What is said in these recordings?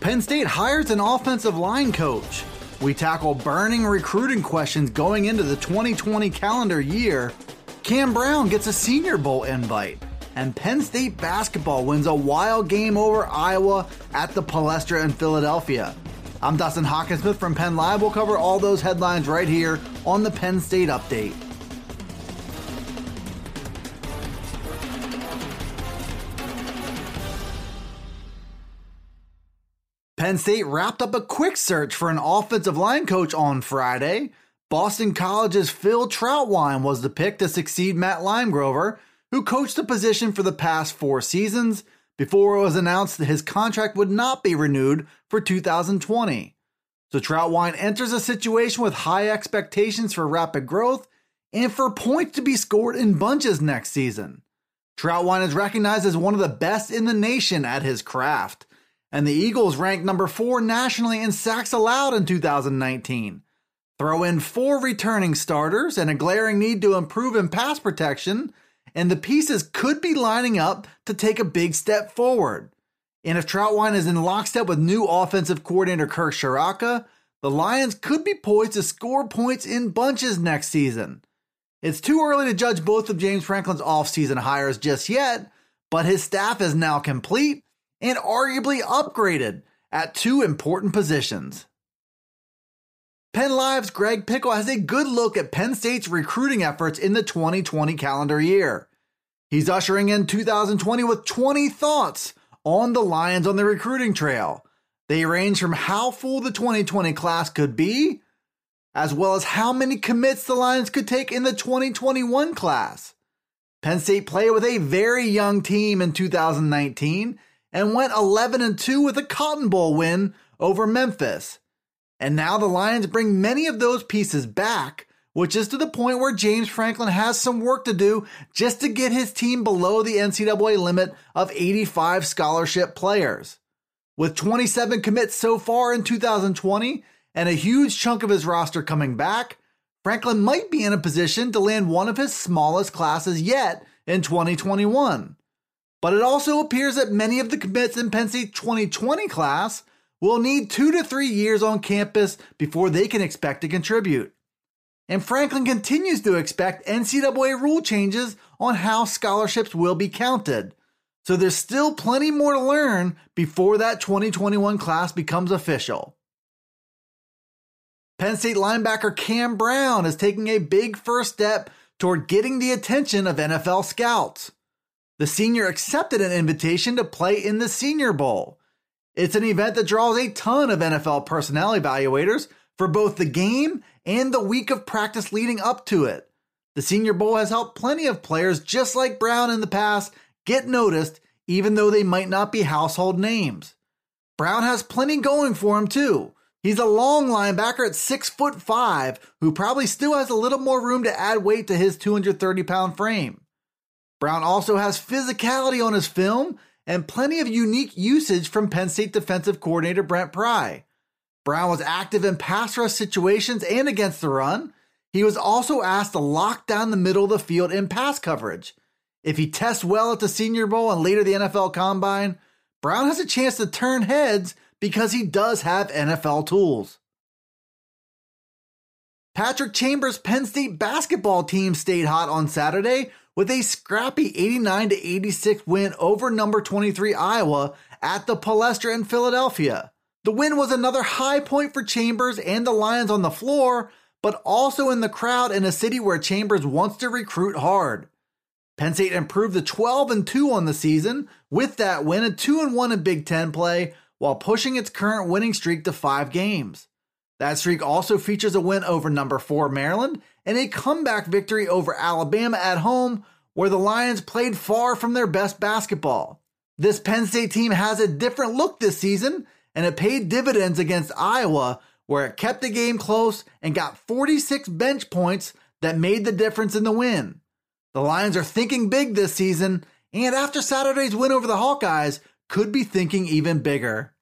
Penn State hires an offensive line coach. We tackle burning recruiting questions going into the 2020 calendar year. Cam Brown gets a Senior Bowl invite. And Penn State basketball wins a wild game over Iowa at the Palestra in Philadelphia. I'm Dustin Hockensmith from Penn Live. We'll cover all those headlines right here on the Penn State Update. Penn State wrapped up a quick search for an offensive line coach on Friday. Boston College's Phil Trautwein was the pick to succeed Matt Limegrover, who coached the position for the past four seasons before it was announced that his contract would not be renewed for 2020. So Trautwein enters a situation with high expectations for rapid growth and for points to be scored in bunches next season. Trautwein is recognized as one of the best in the nation at his craft and the Eagles ranked number four nationally in sacks allowed in 2019. Throw in four returning starters and a glaring need to improve in pass protection, and the pieces could be lining up to take a big step forward. And if Trautwein is in lockstep with new offensive coordinator Kirk Ciarrocca, the Lions could be poised to score points in bunches next season. It's too early to judge both of James Franklin's offseason hires just yet, but his staff is now complete and arguably upgraded at two important positions. Penn Live's Greg Pickle has a good look at Penn State's recruiting efforts in the 2020 calendar year. He's ushering in 2020 with 20 thoughts on the Lions on the recruiting trail. They range from how full the 2020 class could be, as well as how many commits the Lions could take in the 2021 class. Penn State played with a very young team in 2019 and went 11 and 2 with a Cotton Bowl win over Memphis. And now the Lions bring many of those pieces back, which is to the point where James Franklin has some work to do just to get his team below the NCAA limit of 85 scholarship players. With 27 commits so far in 2020 and a huge chunk of his roster coming back, Franklin might be in a position to land one of his smallest classes yet in 2021. But it also appears that many of the commits in Penn State 2020 class will need two to three years on campus before they can expect to contribute. And Franklin continues to expect NCAA rule changes on how scholarships will be counted. So there's still plenty more to learn before that 2021 class becomes official. Penn State linebacker Cam Brown is taking a big first step toward getting the attention of NFL scouts. The senior accepted an invitation to play in the Senior Bowl. It's an event that draws a ton of NFL personnel evaluators for both the game and the week of practice leading up to it. The Senior Bowl has helped plenty of players just like Brown in the past get noticed, even though they might not be household names. Brown has plenty going for him too. He's a long linebacker at six foot five, who probably still has a little more room to add weight to his 230 pound frame. Brown also has physicality on his film and plenty of unique usage from Penn State defensive coordinator Brent Pry. Brown was active in pass rush situations and against the run. He was also asked to lock down the middle of the field in pass coverage. If he tests well at the Senior Bowl and later the NFL Combine, Brown has a chance to turn heads because he does have NFL tools. Patrick Chambers' Penn State basketball team stayed hot on Saturday with a scrappy 89 86 win over number 23 Iowa at the Palestra in Philadelphia. The win was another high point for Chambers and the Lions on the floor, but also in the crowd in a city where Chambers wants to recruit hard. Penn State improved to 12 and 2 on the season with that win and 2 and 1 in Big 10 play while pushing its current winning streak to 5 games. That streak also features a win over number 4 Maryland and a comeback victory over Alabama at home, where the Lions played far from their best basketball. This Penn State team has a different look this season, and it paid dividends against Iowa, where it kept the game close and got 46 bench points that made the difference in the win. The Lions are thinking big this season, and after Saturday's win over the Hawkeyes, could be thinking even bigger.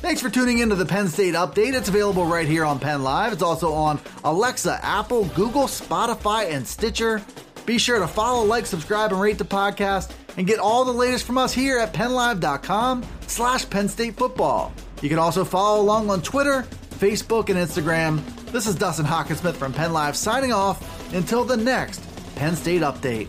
Thanks for tuning into the Penn State Update. It's available right here on Penn Live. It's also on Alexa, Apple, Google, Spotify, and Stitcher. Be sure to follow, like, subscribe, and rate the podcast, and get all the latest from us here at PennLive.com slash Penn State Football. You can also follow along on Twitter, Facebook, and Instagram. This is Dustin Hockensmith from Penn Live signing off until the next Penn State Update.